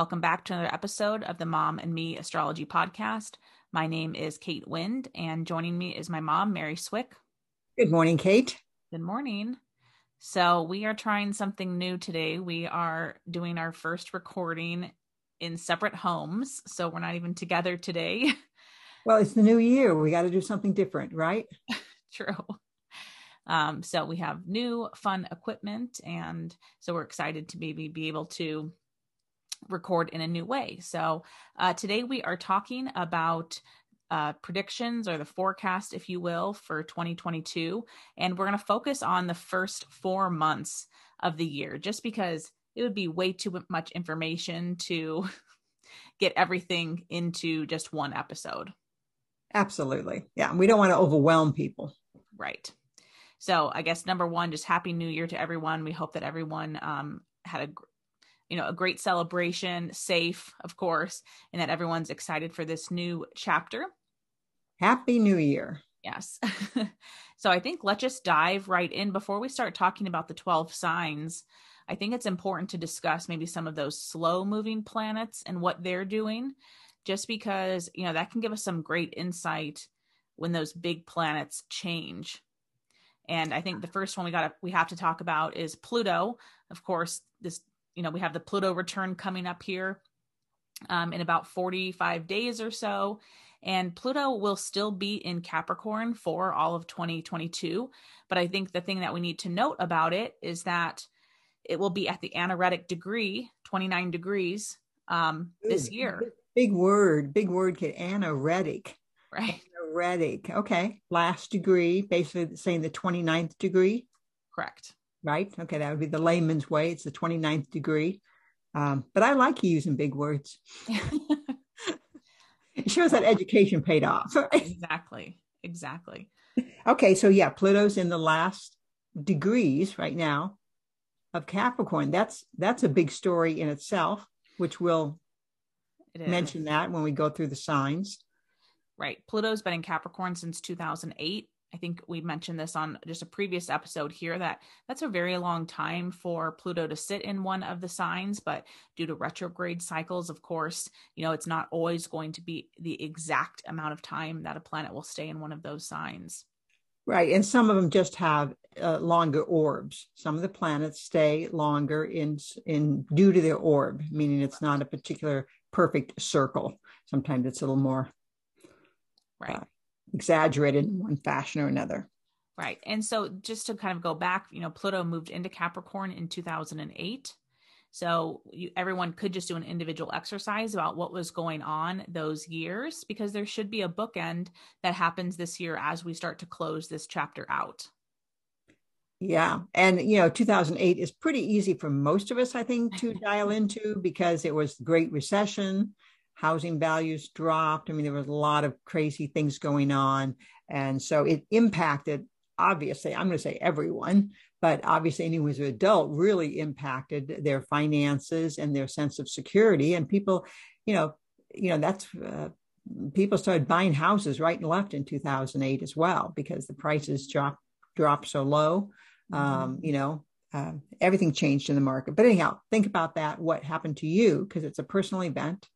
Welcome back to another episode of the Mom and Me Astrology Podcast. My name is Kate Wind, and joining me is my mom, Mary Swick. Good morning, Kate. Good morning. So, we are trying something new today. We are doing our first recording in separate homes. So, we're not even together today. Well, it's the new year. We got to do something different, right? True. Um, so, we have new fun equipment. And so, we're excited to maybe be able to record in a new way. So uh, today we are talking about uh, predictions or the forecast, if you will, for 2022. And we're going to focus on the first four months of the year, just because it would be way too much information to get everything into just one episode. Absolutely. Yeah. We don't want to overwhelm people. Right. So I guess number one, just happy new year to everyone. We hope that everyone um, had a you know a great celebration safe of course and that everyone's excited for this new chapter. Happy new year. Yes. So i think let's just dive right in. Before we start talking about the 12 signs i think it's important to discuss maybe some of those slow moving planets and what they're doing just because you know that can give us some great insight when those big planets change. And i think the first one we got to we have to talk about is pluto. Of course this you know, we have the Pluto return coming up here um, in about 45 days or so. And Pluto will still be in Capricorn for all of 2022. But I think the thing that we need to note about it is that it will be at the anaretic degree, 29 degrees um, this year. Big word, big word, kid. Anaretic. Right. Anaretic. Okay. Last degree, basically saying the 29th degree. Correct right? Okay, that would be the layman's way. It's the 29th degree. Um, but I like using big words. it shows that education paid off. exactly. Exactly. Okay, so yeah, Pluto's in the last degrees right now of Capricorn. That's that's a big story in itself, which we'll mention that when we go through the signs. Right. Pluto's been in Capricorn since 2008. I think we mentioned this on just a previous episode here that that's a very long time for Pluto to sit in one of the signs, but due to retrograde cycles, of course, you know, it's not always going to be the exact amount of time that a planet will stay in one of those signs. Right. And some of them just have uh, longer orbs. Some of the planets stay longer in in due to their orb, meaning it's not a particular perfect circle. Sometimes it's a little more right. Uh, exaggerated in one fashion or another. Right. And so just to kind of go back, you know, Pluto moved into Capricorn in 2008. So you, everyone could just do an individual exercise about what was going on those years because there should be a bookend that happens this year as we start to close this chapter out. Yeah. And, you know, 2008 is pretty easy for most of us, I think, to dial into because it was the Great Recession housing values dropped. I mean, there was a lot of crazy things going on. And so it impacted, obviously, I'm going to say everyone, but obviously anyone who's an adult really impacted their finances and their sense of security. And people, you know, you know, that's, uh, people started buying houses right and left in 2008 as well because the prices dropped dropped so low. Mm-hmm. Um, you know, uh, everything changed in the market. But anyhow, think about that. What happened to you? Because it's a personal event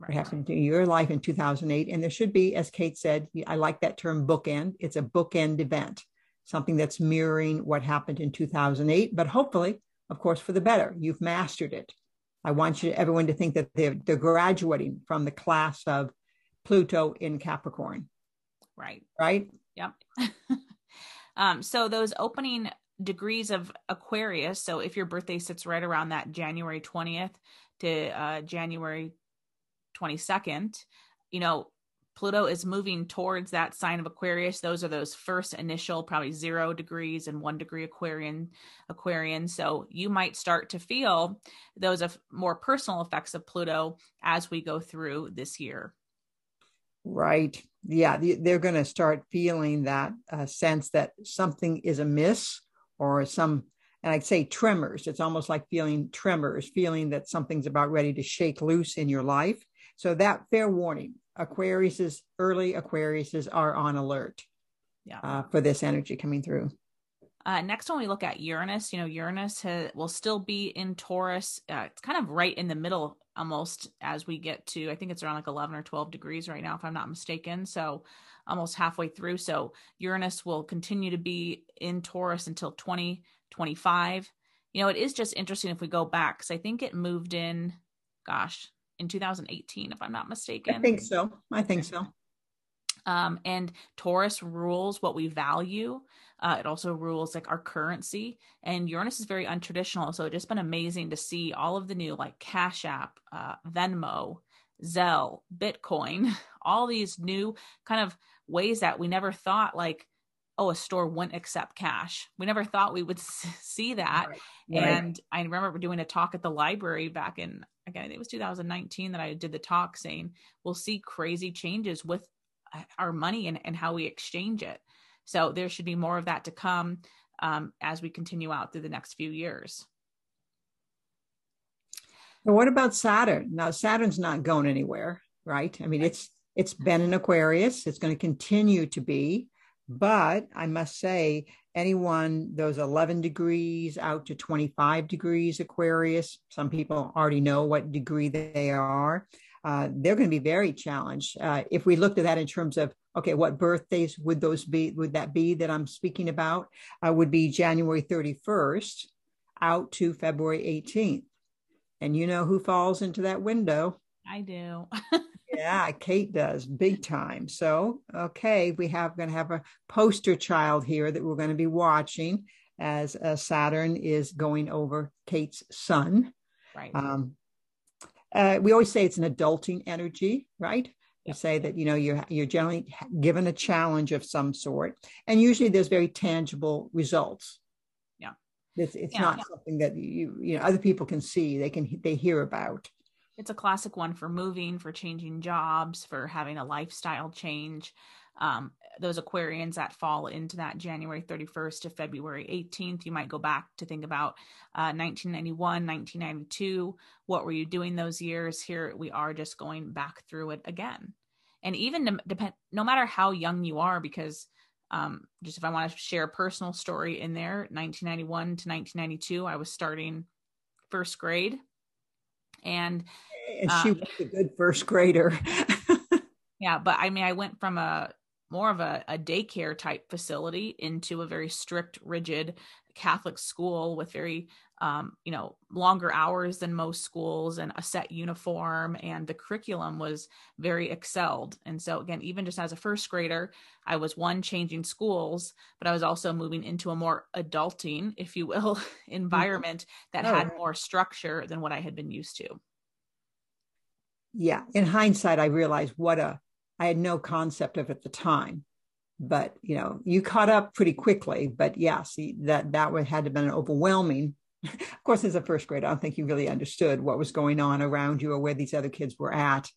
right. happened to your life in 2008. And there should be, as Kate said, I like that term bookend. It's a bookend event, something that's mirroring what happened in 2008, but hopefully, of course, for the better. You've mastered it. I want you everyone to think that they're, they're graduating from the class of Pluto in Capricorn. Right. Right. Yep. um, so those opening degrees of Aquarius. So if your birthday sits right around that January 20th to uh, January 22nd, you know, Pluto is moving towards that sign of Aquarius. Those are those first initial, probably zero degrees and one degree Aquarian. Aquarian. So you might start to feel those of more personal effects of Pluto as we go through this year. Right. Yeah, they're going to start feeling that uh, sense that something is amiss or some and I'd say tremors. It's almost like feeling tremors, feeling that something's about ready to shake loose in your life. So that fair warning, Aquarius's early Aquarius's are on alert yeah. Uh, for this energy coming through. Uh, next, when we look at Uranus, you know, Uranus will still be in Taurus. Uh, it's kind of right in the middle almost as we get to, I think it's around like 11 or 12 degrees right now, if I'm not mistaken. So almost halfway through. So Uranus will continue to be in Taurus until 2025. You know, it is just interesting if we go back because I think it moved in, gosh, in 2018, if I'm not mistaken. I think so. I think so. Um, and Taurus rules what we value. Uh, it also rules like our currency. And Uranus is very untraditional. So it's just been amazing to see all of the new like Cash App, uh, Venmo, Zelle, Bitcoin, all these new kind of ways that we never thought like, oh, a store wouldn't accept cash. We never thought we would see that. Right. And I remember doing a talk at the library back in, again, I think it was 2019 that I did the talk saying we'll see crazy changes with uh, our money and, and how we exchange it. So there should be more of that to come um, as we continue out through the next few years. Well, what about Saturn? Now Saturn's not going anywhere, right? I mean, it's it's been in Aquarius. It's going to continue to be. But I must say, anyone those 11 degrees out to 25 degrees Aquarius, some people already know what degree they are. Uh, they're going to be very challenged. Uh, if we looked at that in terms of, okay, what birthdays would those be? Would that be that I'm speaking about? Uh, would be January 31st out to February 18th. And you know who falls into that window? I do. yeah, Kate does big time. So, okay, we have going to have a poster child here that we're going to be watching as uh, Saturn is going over Kate's sun. Right. Um, uh, we always say it's an adulting energy, right? We say that you know you're you're generally given a challenge of some sort, and usually there's very tangible results. Yeah, it's it's yeah, not yeah. something that you you know other people can see. They can they hear about it's a classic one for moving, for changing jobs, for having a lifestyle change. Um, those Aquarians that fall into that January 31st to February 18th, you might go back to think about uh, 1991, 1992. What were you doing those years? Here we are just going back through it again. And even depend, no matter how young you are, because um, just if I want to share a personal story in there, 1991 to 1992, I was starting first grade and, and she um, was a good first grader. yeah, but I mean, I went from a more of a, a daycare type facility into a very strict, rigid Catholic school with very um, you know, longer hours than most schools and a set uniform, and the curriculum was very excelled. And so, again, even just as a first grader, I was one changing schools, but I was also moving into a more adulting, if you will, environment that oh. had more structure than what I had been used to. Yeah. In hindsight, I realized what a, I had no concept of at the time but you know you caught up pretty quickly but yeah see that that would had to been an overwhelming of course, as a first grader, I don't think you really understood what was going on around you or where these other kids were at.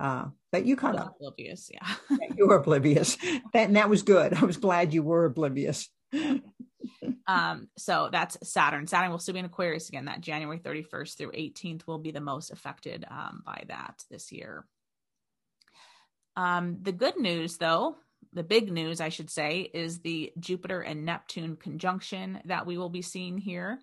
Uh, but you caught up. Oblivious, yeah. yeah. You were oblivious. That and that was good. I was glad you were oblivious. um, so that's Saturn. Saturn will still be in Aquarius again. That January 31st through 18th will be the most affected um, by that this year. Um, the good news, though, the big news, I should say, is the Jupiter and Neptune conjunction that we will be seeing here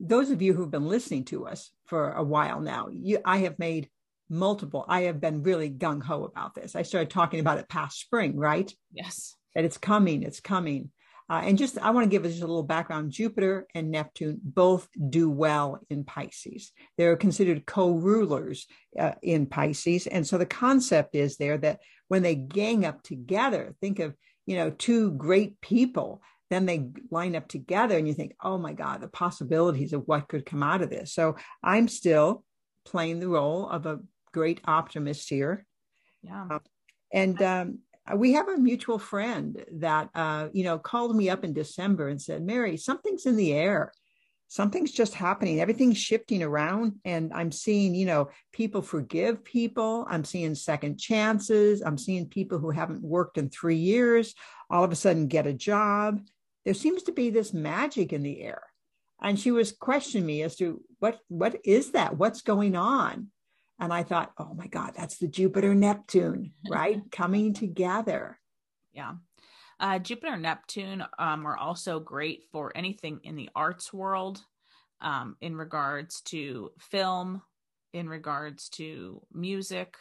those of you who've been listening to us for a while now, you, I have made multiple, I have been really gung ho about this. I started talking about it past spring, right? Yes. That it's coming, it's coming. Uh, and just, I want to give us a little background. Jupiter and Neptune both do well in Pisces. They're considered co rulers uh, in Pisces. And so the concept is there that when they gang up together, think of, you know, two great people then they line up together and you think, oh my God, the possibilities of what could come out of this. So I'm still playing the role of a great optimist here. Yeah. Uh, And um, we have a mutual friend that uh, you know called me up in December and said, "Mary, something's in the air. Something's just happening. Everything's shifting around, and I'm seeing you know people forgive people. I'm seeing second chances. I'm seeing people who haven't worked in three years all of a sudden get a job. There seems to be this magic in the air." And she was questioning me as to what what is that? What's going on? And I thought, oh my God, that's the Jupiter Neptune, right? Coming together. Yeah. Uh, Jupiter and Neptune um, are also great for anything in the arts world um, in regards to film, in regards to music.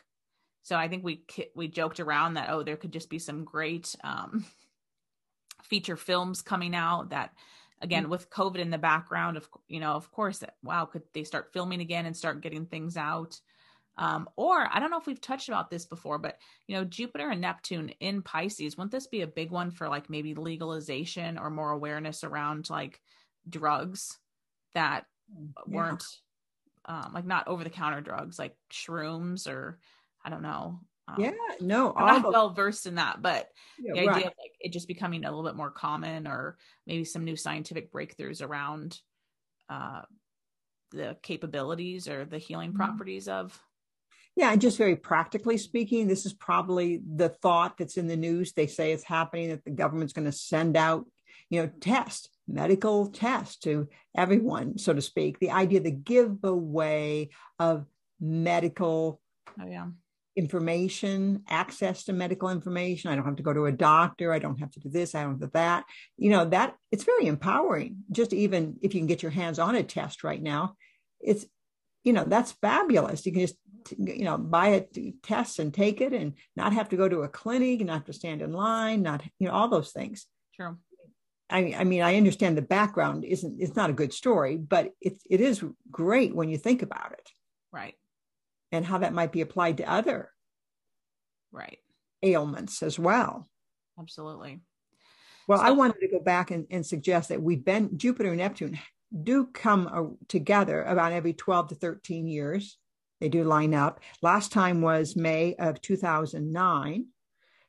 So I think we we joked around that oh there could just be some great um, feature films coming out that again mm-hmm. with COVID in the background of you know of course wow could they start filming again and start getting things out um, or I don't know if we've touched about this before, but you know, Jupiter and Neptune in Pisces, wouldn't this be a big one for like maybe legalization or more awareness around like drugs that weren't um, like not over the counter drugs like shrooms or I don't know. Um, yeah, no, I'm not well versed in that, but yeah, the idea right. of like it just becoming a little bit more common, or maybe some new scientific breakthroughs around uh, the capabilities or the healing mm-hmm. properties of yeah, and just very practically speaking, this is probably the thought that's in the news. They say it's happening that the government's going to send out, you know, tests, medical tests to everyone, so to speak. The idea, the giveaway of medical oh, yeah. Information, access to medical information. I don't have to go to a doctor. I don't have to do this. I don't have to that. You know, that it's very empowering. Just even if you can get your hands on a test right now, it's you know that's fabulous you can just you know buy a test and take it and not have to go to a clinic not have to stand in line not you know all those things true I, I mean i understand the background isn't it's not a good story but it, it is great when you think about it right and how that might be applied to other right ailments as well absolutely well so, i wanted to go back and, and suggest that we've been jupiter and neptune do come together about every 12 to 13 years. They do line up. Last time was May of 2009.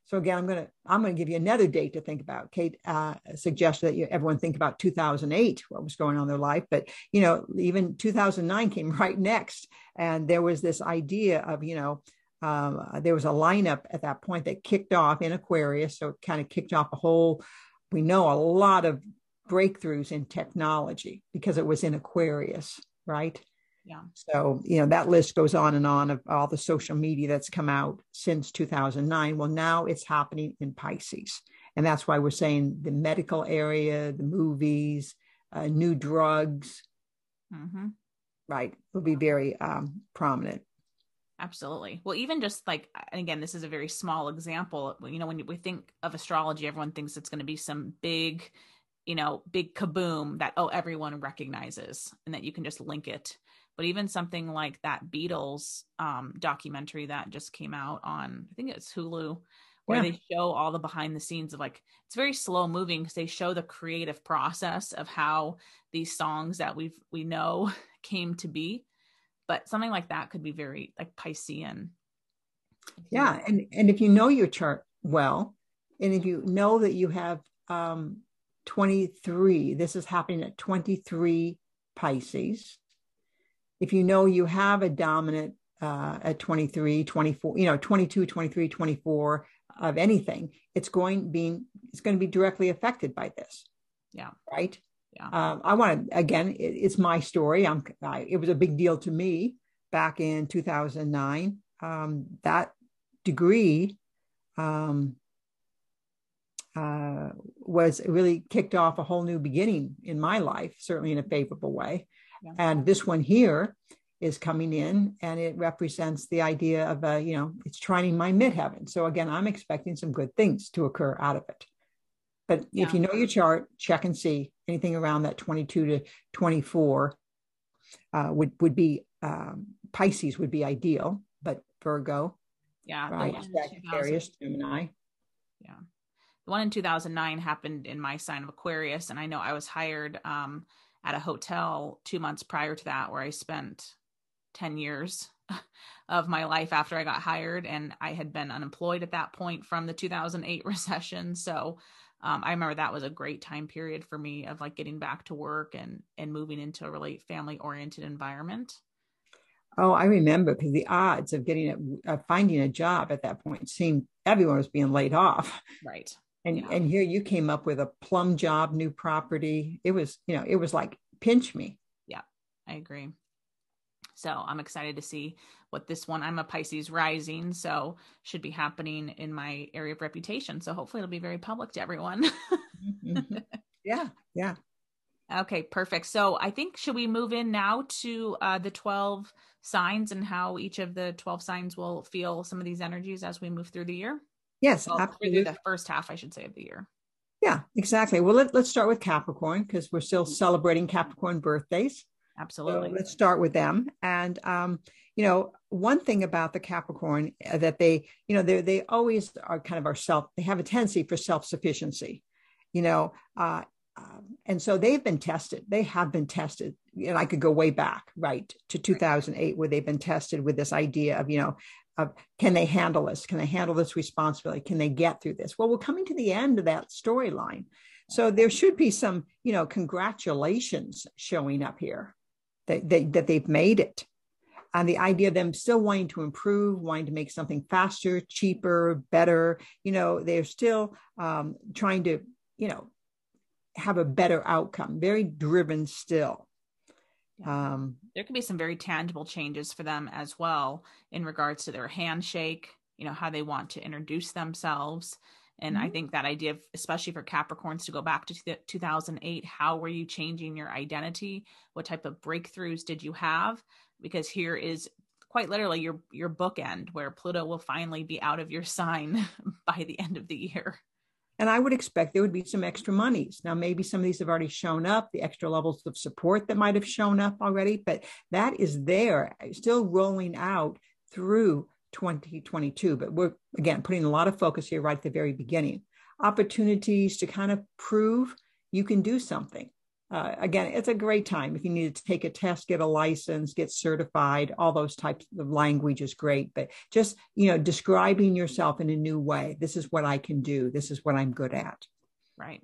So again, I'm going to I'm going to give you another date to think about. Kate uh, suggested that you, everyone think about 2008, what was going on in their life, but you know, even 2009 came right next, and there was this idea of you know. Um, there was a lineup at that point that kicked off in Aquarius, so it kind of kicked off a whole. We know a lot of breakthroughs in technology because it was in Aquarius, right? Yeah. So, you know, that list goes on and on of all the social media that's come out since 2009. Well, now it's happening in Pisces. And that's why we're saying the medical area, the movies, uh, new drugs, mm-hmm. right, will be very um, prominent. Absolutely. Well, even just like, and again, this is a very small example. You know, when we think of astrology, everyone thinks it's going to be some big you know, big kaboom that, oh, everyone recognizes and that you can just link it. But even something like that Beatles um, documentary that just came out on, I think it's Hulu, where yeah. they show all the behind the scenes of like, it's very slow moving because they show the creative process of how these songs that we've, we know came to be. But something like that could be very like Piscean. Yeah. And, and if you know your chart well, and if you know that you have um, 23. This is happening at 23 Pisces. If you know you have a dominant uh, at 23, 24, you know, 22, 23, 24 of anything, it's going being it's going to be directly affected by this. Yeah. Right. Yeah. Um, I want to again. It, it's my story. I'm. I, it was a big deal to me back in 2009. Um, that degree um, uh, was really kicked off a whole new beginning in my life, certainly in a favorable way. Yeah. And this one here is coming in and it represents the idea of a, you know, it's trining my midheaven. So again, I'm expecting some good things to occur out of it. But yeah. if you know your chart, check and see anything around that 22 to 24 uh, would would be um, Pisces would be ideal, but Virgo, yeah, right, Sagittarius, Gemini, yeah the one in 2009 happened in my sign of Aquarius. And I know I was hired um, at a hotel two months prior to that, where I spent 10 years of my life after I got hired, and I had been unemployed at that point from the 2008 recession. So um, I remember that was a great time period for me of like getting back to work and and moving into a really family oriented environment. Oh, I remember because the odds of getting a, uh, finding a job at that point seemed everyone was being laid off. Right. And yeah. and here you came up with a plum job, new property. It was you know it was like pinch me. Yeah, I agree. So I'm excited to see what this one. I'm a Pisces rising, so should be happening in my area of reputation. So hopefully it'll be very public to everyone. mm-hmm. Yeah, yeah. Okay, perfect. So I think should we move in now to uh, the 12 signs and how each of the 12 signs will feel some of these energies as we move through the year? Yes, well, absolutely. The first half, I should say, of the year. Yeah, exactly. Well, let, us start with Capricorn because we're still celebrating Capricorn birthdays. Absolutely. So let's start with them. And, um, you know, one thing about the Capricorn uh, that they, you know, they they always are kind of our self. They have a tendency for self sufficiency, you know, uh, um, and so they've been tested. They have been tested, and I could go way back, right, to 2008, where they've been tested with this idea of, you know, of can they handle this? Can they handle this responsibility? Can they get through this? Well, we're coming to the end of that storyline. So there should be some, you know, congratulations showing up here that, that, that they've made it. And the idea of them still wanting to improve, wanting to make something faster, cheaper, better, you know, they're still um, trying to, you know, have a better outcome, very driven still. Um, there could be some very tangible changes for them as well in regards to their handshake, you know, how they want to introduce themselves. And mm-hmm. I think that idea, of, especially for Capricorns, to go back to 2008, how were you changing your identity? What type of breakthroughs did you have? Because here is quite literally your your bookend where Pluto will finally be out of your sign by the end of the year. And I would expect there would be some extra monies. Now, maybe some of these have already shown up, the extra levels of support that might have shown up already, but that is there, still rolling out through 2022. But we're, again, putting a lot of focus here right at the very beginning. Opportunities to kind of prove you can do something uh, again, it's a great time if you need to take a test, get a license, get certified. All those types of language is great, but just you know, describing yourself in a new way. This is what I can do. This is what I'm good at. Right.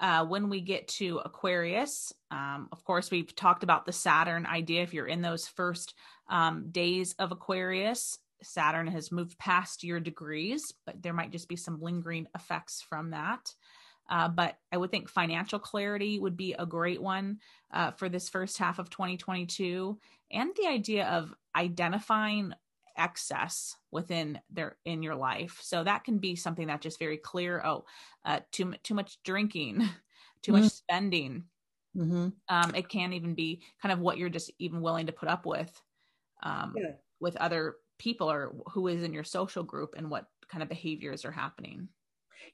Uh, when we get to Aquarius, um, of course, we've talked about the Saturn idea. If you're in those first um, days of Aquarius, Saturn has moved past your degrees, but there might just be some lingering effects from that. Uh, but I would think financial clarity would be a great one uh, for this first half of 2022. And the idea of identifying excess within their in your life. So that can be something that just very clear. Oh, uh, too too much drinking, too mm-hmm. much spending. Mm-hmm. Um, it can even be kind of what you're just even willing to put up with um, yeah. with other people or who is in your social group and what kind of behaviors are happening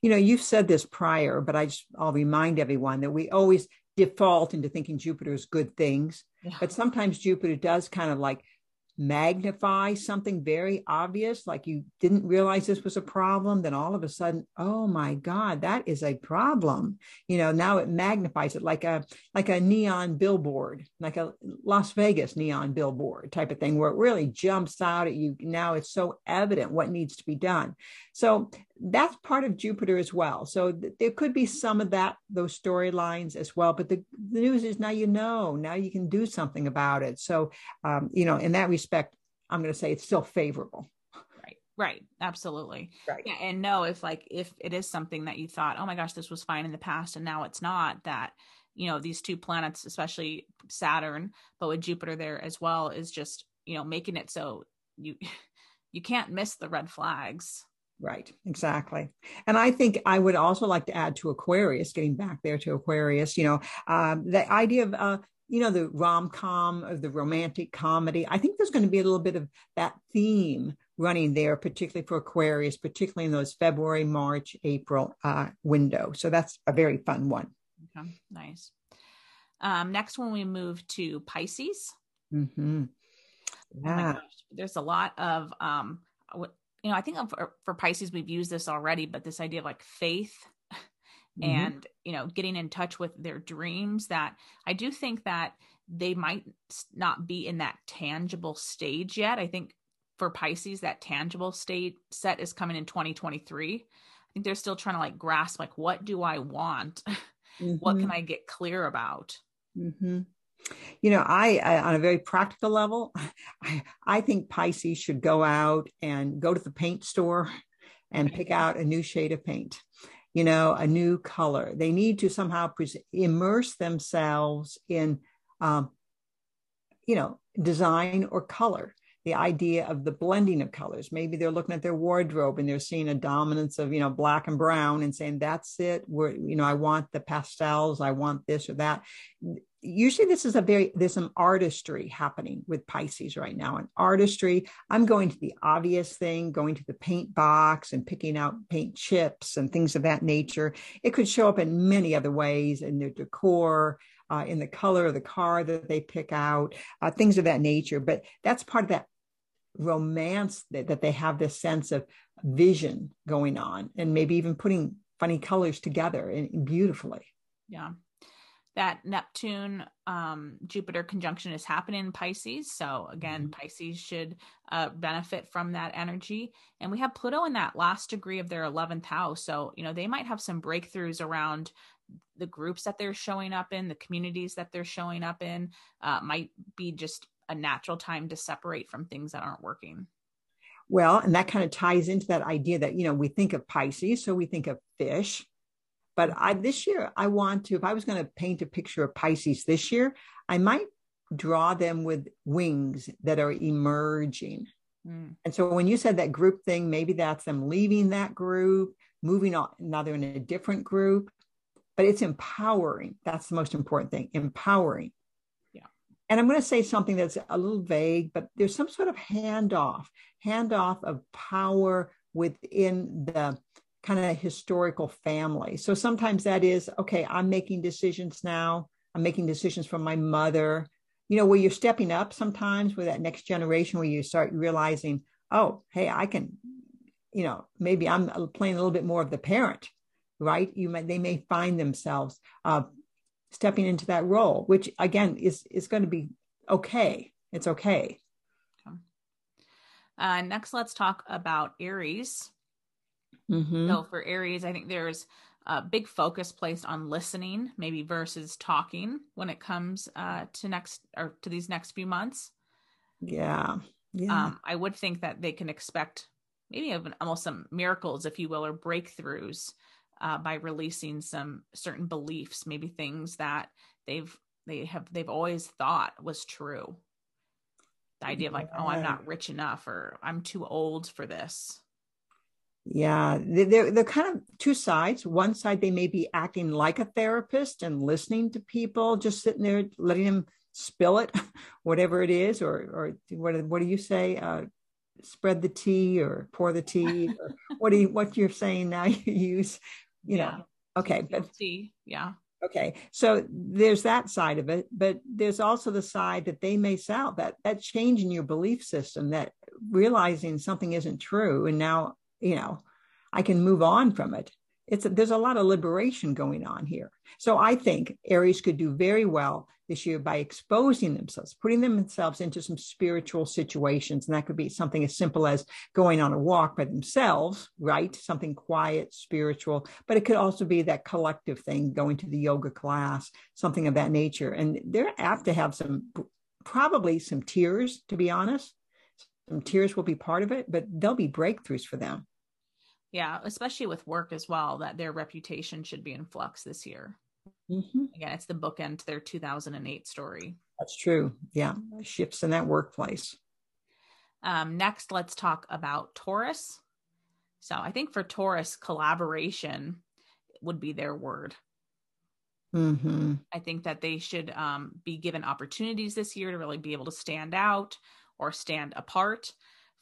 you know, you've said this prior, but I just, I'll remind everyone that we always default into thinking Jupiter is good things. Yeah. But sometimes Jupiter does kind of like magnify something very obvious, like you didn't realize this was a problem, then all of a sudden, oh my God, that is a problem. You know, now it magnifies it like a like a neon billboard, like a Las Vegas neon billboard type of thing, where it really jumps out at you. Now it's so evident what needs to be done. So that's part of Jupiter as well. So th- there could be some of that, those storylines as well. But the, the, news is now you know, now you can do something about it. So, um, you know, in that respect, I'm going to say it's still favorable. Right. Right. Absolutely. Right. Yeah. And know if like, if it is something that you thought, oh my gosh, this was fine in the past and now it's not, that, you know, these two planets, especially Saturn, but with Jupiter there as well, is just, you know, making it so you, you can't miss the red flags Right, exactly. And I think I would also like to add to Aquarius, getting back there to Aquarius, you know, um, the idea of, uh, you know, the rom com of the romantic comedy. I think there's going to be a little bit of that theme running there, particularly for Aquarius, particularly in those February, March, April uh, window. So that's a very fun one. Okay, nice. Um, next one, we move to Pisces. Mm-hmm. Yeah. Oh there's a lot of um, you know, I think for, for Pisces, we've used this already, but this idea of like faith mm-hmm. and you know getting in touch with their dreams that i do think that they might not be in that tangible stage yet i think for pisces that tangible state set is coming in 2023 i think they're still trying to like grasp like what do i want mm-hmm. what can i get clear about mm-hmm. You know, I, I, on a very practical level, I, I think Pisces should go out and go to the paint store and pick out a new shade of paint you know, a new color. They need to somehow immerse themselves in, um, you know, design or color. The idea of the blending of colors. Maybe they're looking at their wardrobe and they're seeing a dominance of, you know, black and brown and saying, that's it. We're, you know, I want the pastels. I want this or that usually this is a very there's some artistry happening with pisces right now and artistry. I'm going to the obvious thing going to the paint box and picking out paint chips and things of that nature. It could show up in many other ways in their decor uh, in the color of the car that they pick out uh, things of that nature. But that's part of that romance that, that they have this sense of vision going on and maybe even putting funny colors together and beautifully. Yeah that Neptune um, Jupiter conjunction is happening in Pisces. So again, mm-hmm. Pisces should uh, benefit from that energy. And we have Pluto in that last degree of their 11th house. So, you know, they might have some breakthroughs around the groups that they're showing up in, the communities that they're showing up in, uh, might be just a natural time to separate from things that aren't working. Well, and that kind of ties into that idea that, you know, we think of Pisces, so we think of fish but I, this year, I want to, if I was going to paint a picture of Pisces this year, I might draw them with wings that are emerging. Mm. And so when you said that group thing, maybe that's them leaving that group, moving on, now they're in a different group, but it's empowering. That's the most important thing empowering. Yeah. And I'm going to say something that's a little vague, but there's some sort of handoff, handoff of power within the kind of historical family. So sometimes that is, okay, I'm making decisions now. I'm making decisions from my mother. You know, where you're stepping up sometimes with that next generation where you start realizing, oh, hey, I can, you know, maybe I'm playing a little bit more of the parent, right? You may, they may find themselves uh, stepping into that role, which again is is going to be okay. It's okay. Uh, next, let's talk about Aries. Mm-hmm. So for Aries, I think there's a big focus placed on listening, maybe versus talking when it comes uh, to next or to these next few months. Yeah. Yeah. Um, I would think that they can expect maybe even almost some miracles, if you will, or breakthroughs uh, by releasing some certain beliefs, maybe things that they've they have they've always thought was true. The idea of like, oh, I'm not rich enough, or I'm too old for this. Yeah, they're they're kind of two sides. One side, they may be acting like a therapist and listening to people, just sitting there letting them spill it, whatever it is, or or what what do you say? Uh, spread the tea or pour the tea. or what do you what you're saying now? You use, you yeah. know. Okay, but tea, yeah. Okay, so there's that side of it, but there's also the side that they may sound that that change in your belief system, that realizing something isn't true, and now you know, I can move on from it. It's a, there's a lot of liberation going on here. So I think Aries could do very well this year by exposing themselves, putting themselves into some spiritual situations. And that could be something as simple as going on a walk by themselves, right? Something quiet, spiritual, but it could also be that collective thing, going to the yoga class, something of that nature. And they're apt to have some, probably some tears, to be honest. Tears will be part of it, but there'll be breakthroughs for them. Yeah, especially with work as well, that their reputation should be in flux this year. Mm-hmm. Again, it's the bookend to their 2008 story. That's true. Yeah, shifts in that workplace. Um, next, let's talk about Taurus. So I think for Taurus, collaboration would be their word. Mm-hmm. I think that they should um, be given opportunities this year to really be able to stand out or stand apart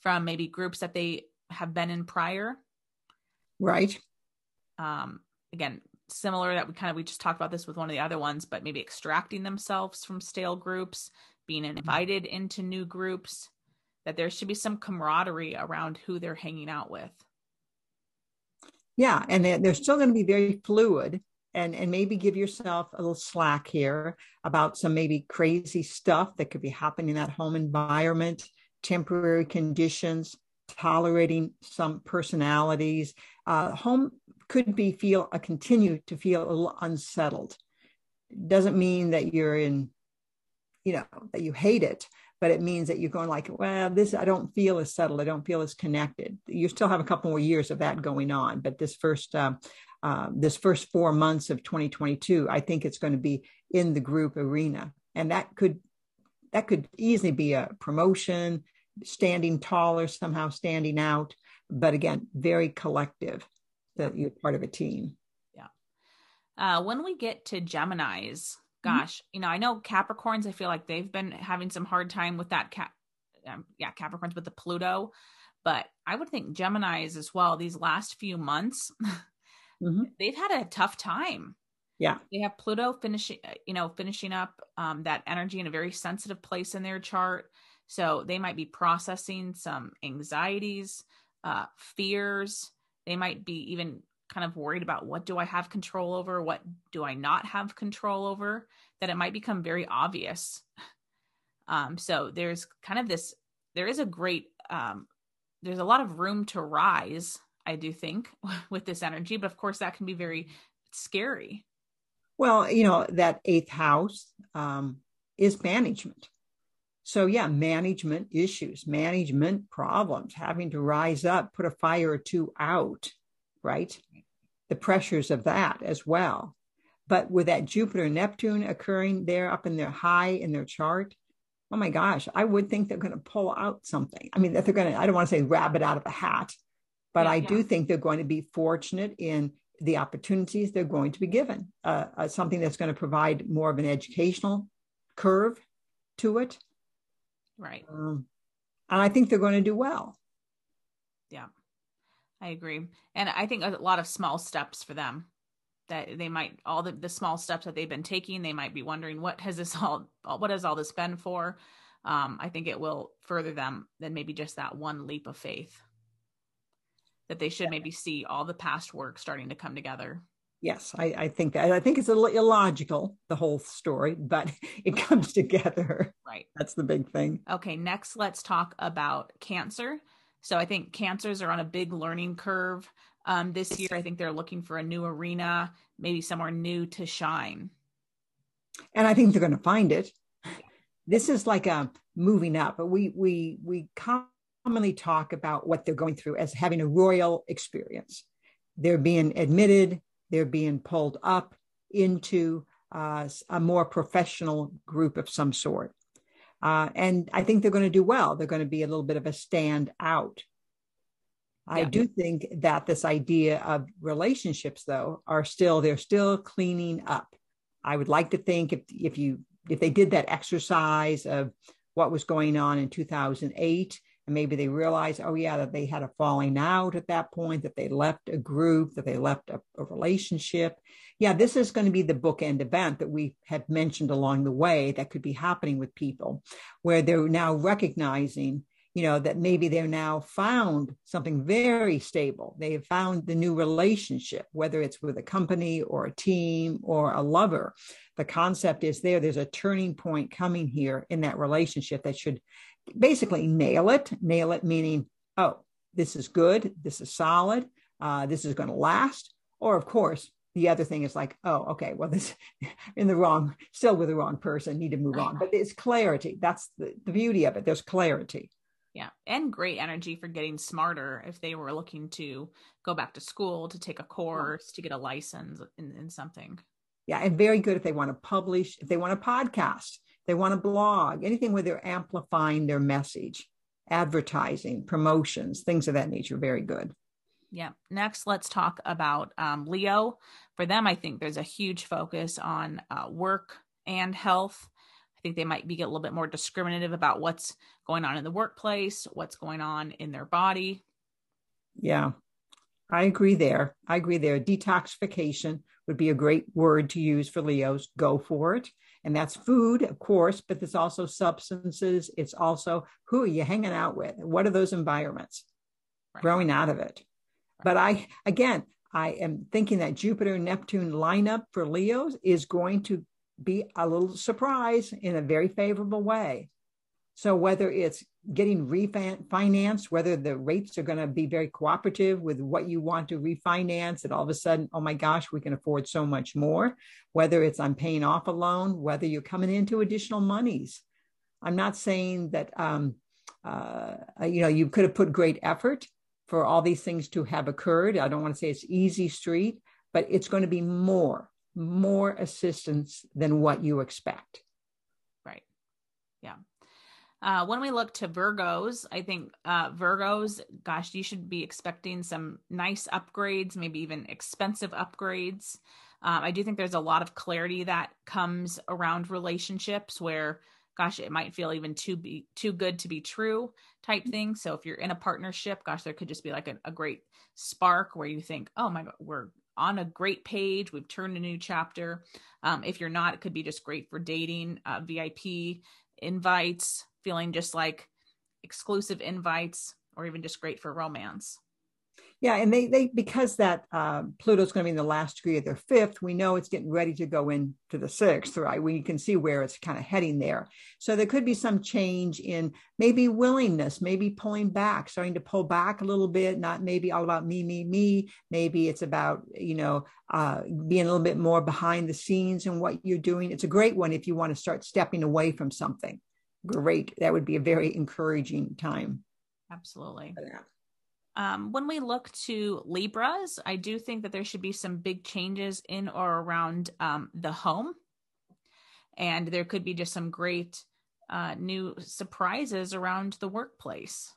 from maybe groups that they have been in prior. Right. Um, again, similar that we kind of we just talked about this with one of the other ones, but maybe extracting themselves from stale groups, being invited into new groups, that there should be some camaraderie around who they're hanging out with. Yeah, and they're, they're still going to be very fluid and and maybe give yourself a little slack here about some maybe crazy stuff that could be happening in that home environment temporary conditions tolerating some personalities. Uh, home could be feel a uh, continue to feel a little unsettled. Doesn't mean that you're in you know that you hate it but it means that you're going like well this i don't feel as settled i don't feel as connected you still have a couple more years of that going on but this first uh, uh, this first four months of 2022, I think it's going to be in the group arena, and that could that could easily be a promotion, standing taller, somehow standing out. But again, very collective that you're part of a team. Yeah. Uh, when we get to Gemini's. Gosh, mm-hmm. you know, I know Capricorns. I feel like they've been having some hard time with that. Cap, um, yeah, Capricorns with the Pluto, but I would think Gemini's as well. These last few months. mm-hmm. they've had a tough time. Yeah. They have Pluto finishing, you know, finishing up um, that energy in a very sensitive place in their chart. So they might be processing some anxieties, uh, fears. They might be even kind of worried about what do I have control over? What do I not have control over? That it might become very obvious. Um, so there's kind of this, there is a great, um, there's a lot of room to rise I do think, with this energy. But of course, that can be very scary. Well, you know, that eighth house um, is management. So, yeah, management issues, management problems, having to rise up, put a fire or two out, right? The pressures of that as well. But with that Jupiter Neptune occurring there up in their high in their chart, oh my gosh, I would think they're going to pull out something. I mean, that they're going to, I don't want to say rabbit out of a hat, but yeah, I yeah. do think they're going to be fortunate in the opportunities they're going to be given, uh, uh, something that's going to provide more of an educational curve to it. Right. Um, and I think they're going to do well. Yeah, I agree. And I think a lot of small steps for them that they might all the, the small steps that they've been taking they might be wondering what has this all what has all this been for um, i think it will further them than maybe just that one leap of faith that they should maybe see all the past work starting to come together. Yes, I, I think that. I think it's a little illogical, the whole story, but it comes together. Right. That's the big thing. Okay, next let's talk about cancer. So I think cancers are on a big learning curve. Um, this year, I think they're looking for a new arena, maybe somewhere new to shine. And I think they're going to find it. This is like a moving up. But we we we commonly talk about what they're going through as having a royal experience. They're being admitted, they're being pulled up into uh, a more professional group of some sort. Uh, and I think they're going to do well. They're going to be a little bit of a stand out. Yeah. I do think that this idea of relationships, though, are still they're still cleaning up. I would like to think if if you if they did that exercise of what was going on in 2008 and maybe they realize, oh yeah, that they had a falling out at that point, that they left a group, that they left a, a relationship. Yeah, this is going to be the bookend event that we have mentioned along the way that could be happening with people, where they're now recognizing you know that maybe they're now found something very stable. They have found the new relationship whether it's with a company or a team or a lover. The concept is there. There's a turning point coming here in that relationship that should basically nail it. Nail it meaning, oh, this is good, this is solid, uh, this is going to last. Or, of course, the other thing is like, oh, okay, well, this in the wrong, still with the wrong person, need to move on. But it's clarity. That's the, the beauty of it. There's clarity. Yeah. And great energy for getting smarter if they were looking to go back to school, to take a course, to get a license in, in something. Yeah. And very good if they want to publish, if they want a podcast, they want to blog, anything where they're amplifying their message, advertising, promotions, things of that nature. Very good. Yeah. Next, let's talk about um, Leo. For them, I think there's a huge focus on uh, work and health. I think they might be a little bit more discriminative about what's going on in the workplace, what's going on in their body. Yeah, I agree there. I agree there. Detoxification would be a great word to use for Leos. Go for it. And that's food, of course, but there's also substances. It's also who are you hanging out with? What are those environments? Right. Growing out of it. Right. But I, again, I am thinking that Jupiter Neptune lineup for Leos is going to be a little surprise in a very favorable way. So whether it's getting refinanced, whether the rates are going to be very cooperative with what you want to refinance, and all of a sudden, oh my gosh, we can afford so much more. Whether it's I'm paying off a loan, whether you're coming into additional monies. I'm not saying that um, uh, you know you could have put great effort for all these things to have occurred. I don't want to say it's easy street, but it's going to be more, more assistance than what you expect. Right. Yeah. Uh, when we look to Virgos, I think uh, Virgos, gosh, you should be expecting some nice upgrades, maybe even expensive upgrades. Um, I do think there's a lot of clarity that comes around relationships where, gosh, it might feel even too be too good to be true type thing. So if you're in a partnership, gosh, there could just be like a, a great spark where you think, oh my God, we're on a great page. We've turned a new chapter. Um, if you're not, it could be just great for dating, uh, VIP invites, feeling just like exclusive invites or even just great for romance. Yeah, and they they because that uh, Pluto's going to be in the last degree of their fifth, we know it's getting ready to go into the sixth, right? We can see where it's kind of heading there. So there could be some change in maybe willingness, maybe pulling back, starting to pull back a little bit. Not maybe all about me, me, me. Maybe it's about you know uh, being a little bit more behind the scenes and what you're doing. It's a great one if you want to start stepping away from something great. That would be a very encouraging time. Absolutely. Um, when we look to Libras, I do think that there should be some big changes in or around um, the home. And there could be just some great uh, new surprises around the workplace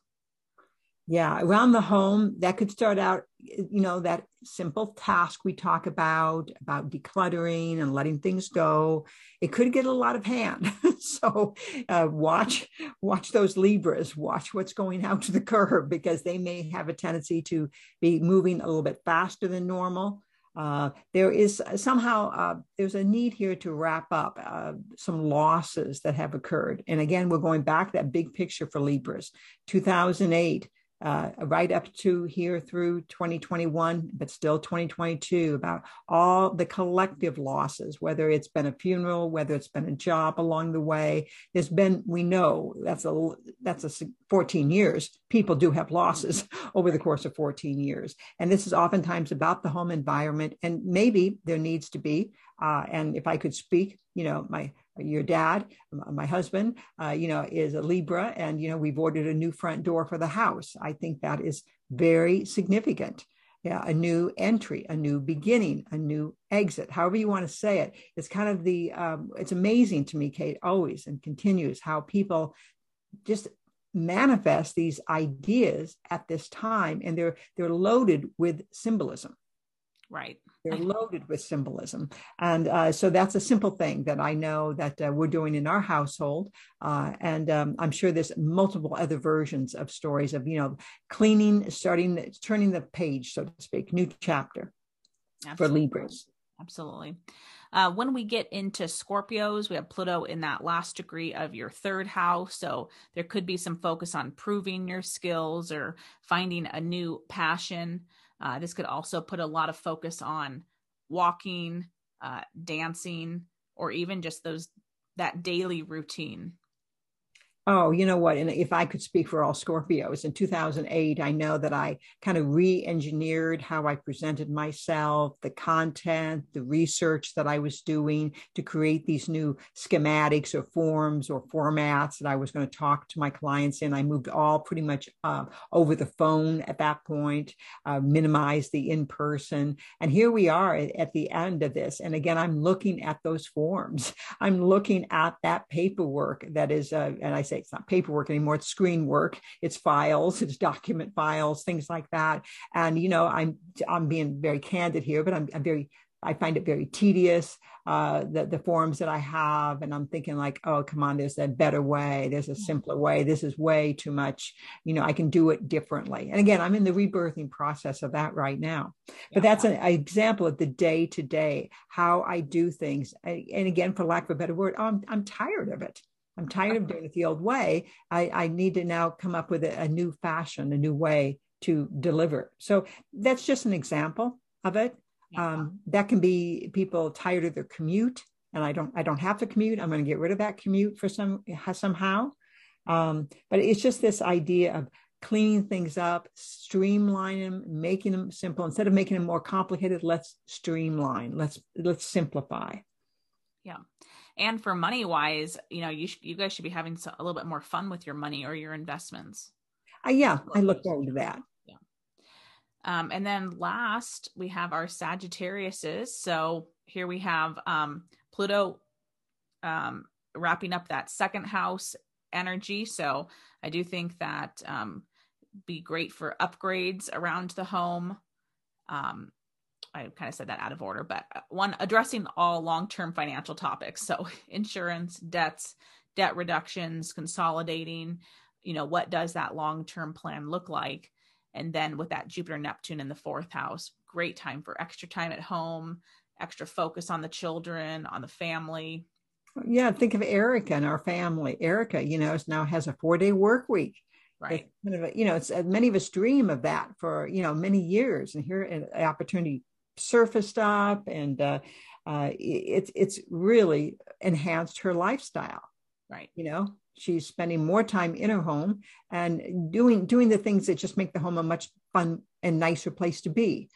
yeah around the home that could start out you know that simple task we talk about about decluttering and letting things go. It could get a lot of hand. So uh, watch watch those libras. Watch what's going out to the curb because they may have a tendency to be moving a little bit faster than normal. Uh, there is somehow uh, there's a need here to wrap up uh, some losses that have occurred. And again we're going back that big picture for libras. 2008 uh, right up to here through 2021, but still 2022, about all the collective losses, whether it's been a funeral, whether it's been a job along the way. There's been, we know that's a that's a 14 years. People do have losses over the course of 14 years, and this is oftentimes about the home environment. And maybe there needs to be, uh, and if I could speak, you know, my your dad, my husband, uh, you know, is a Libra, and you know, we've ordered a new front door for the house. I think that is very significant. Yeah, a new entry, a new beginning, a new exit, however you want to say it. It's kind of the. Um, it's amazing to me, Kate, always and continues how people just manifest these ideas at this time, and they're they're loaded with symbolism. Right. They're loaded with symbolism. And uh, so that's a simple thing that I know that uh, we're doing in our household. Uh, and um, I'm sure there's multiple other versions of stories of, you know, cleaning, starting, turning the page, so to speak, new chapter Absolutely. for Libras. Absolutely. Uh, when we get into Scorpios, we have Pluto in that last degree of your third house. So there could be some focus on proving your skills or finding a new passion. Uh, this could also put a lot of focus on walking, uh, dancing, or even just those that daily routine Oh, you know what? And if I could speak for all Scorpios, in 2008, I know that I kind of re engineered how I presented myself, the content, the research that I was doing to create these new schematics or forms or formats that I was going to talk to my clients in. I moved all pretty much uh, over the phone at that point, uh, minimized the in person. And here we are at the end of this. And again, I'm looking at those forms, I'm looking at that paperwork that is, uh, and I say, it's not paperwork anymore it's screen work it's files it's document files things like that and you know i'm i'm being very candid here but i'm, I'm very I find it very tedious, uh, the, the forms that I have. And I'm thinking like, oh, come on, there's a better way. There's a simpler way. This is way too much. You know, I can do it differently. And again, I'm in the rebirthing process of that right now. But yeah. that's an, an, example of the day to day, how I do things. And again, for lack of a better word, I'm, I'm tired of it. I'm tired of doing it the old way. I, I need to now come up with a, a, new fashion, a new way to deliver. So that's just an example. of it. Yeah. Um, that can be people tired of their commute, and I don't I don't have to commute. I'm going to get rid of that commute for some somehow. Um, but it's just this idea of cleaning things up, streamlining them, making them simple. Instead of making them more complicated, let's streamline. Let's let's simplify. Yeah. And for money wise, you know, you sh- you guys should be having a little bit more fun with your money or your investments. Uh, yeah, I look forward to that. Yeah. Um, and then last we have our Sagittariuses. So here we have um, Pluto um, wrapping up that second house energy. So I do think that um, be great for upgrades around the home. Um, I kind of said that out of order, but uh, one addressing all long-term financial topics. So insurance, debts, debt reductions, consolidating, you know, what does that long-term plan look like? And then with that Jupiter Neptune in the fourth house, great time for extra time at home, extra focus on the children, on the family. Yeah, think of Erica and our family. Erica, you know, now has a four-day work week. Right. kind of a, you know, it's uh, many of us dream of that for you know many years, and here an opportunity surfaced up, and uh, uh, it's it's really enhanced her lifestyle. Right. You know, she's spending more time in her home and doing doing the things that just make the home a much fun and nicer place to be.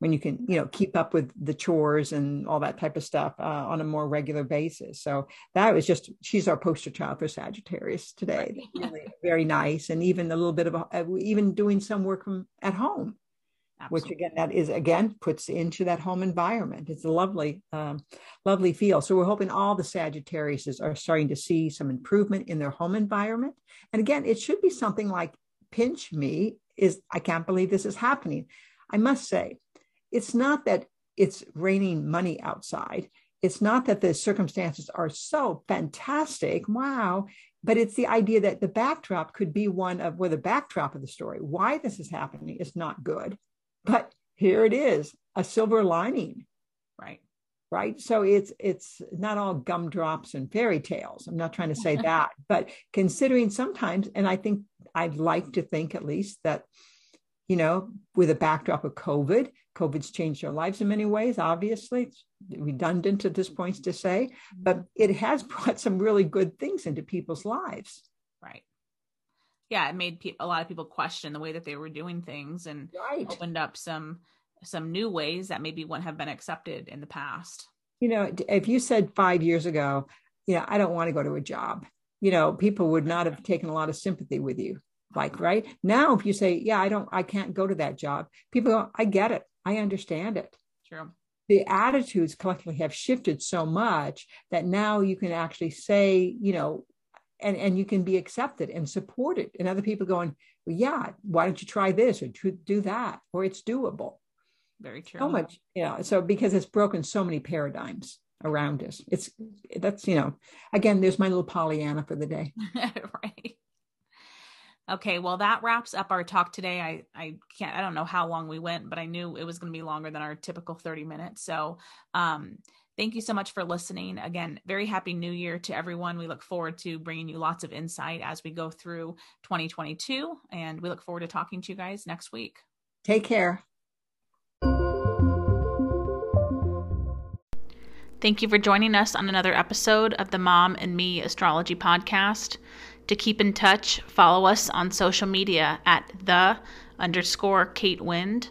When you can you know keep up with the chores and all that type of stuff uh, on a more regular basis. So that was just she's our poster child for sagittarius today. Really very nice and even a little bit of a, uh, even doing some work from at home Absolutely. which again that is again puts into that home environment it's a lovely um, lovely feel so we're hoping all the sagittariuses are starting to see some improvement in their home environment and again it should be something like pinch me is i can't believe this is happening i must say it's not that it's raining money outside. It's not that the circumstances are so fantastic. Wow. But it's the idea that the backdrop could be one of where the backdrop of the story, why this is happening is not good. But here it is, a silver lining. Right. Right. So it's it's not all gumdrops and fairy tales. I'm not trying to say that, but considering sometimes, and I think I'd like to think at least that you know, with a backdrop of COVID. COVID's changed our lives in many ways, obviously. It's redundant at this point to say, but it has brought some really good things into people's lives. Right. Yeah, it made pe- a lot of people question the way that they were doing things and right. opened up some some new ways that maybe wouldn't have been accepted in the past. You know, if you said 5 years ago, you know, I don't want to go to a job, you know, people would not have taken a lot of sympathy with you like right now if you say yeah i don't i can't go to that job people go i get it i understand it true the attitudes collectively have shifted so much that now you can actually say you know and and you can be accepted and supported. And other people going well yeah why don't you try this or do that? Or it's doable. Very true. So much yeah you know, so because it's broken so many paradigms around us. It's that's you know again there's my little pollyanna for the day. Right. Okay, well that wraps up our talk today. I I can't I don't know how long we went, but I knew it was going to be longer than our typical 30 minutes. So, um thank you so much for listening. Again, very happy new year to everyone. We look forward to bringing you lots of insight as we go through 2022 and we look forward to talking to you guys next week. Take care. Thank you for joining us on another episode of the Mom and Me Astrology Podcast. To keep in touch, follow us on social media at the underscore Kate Wind.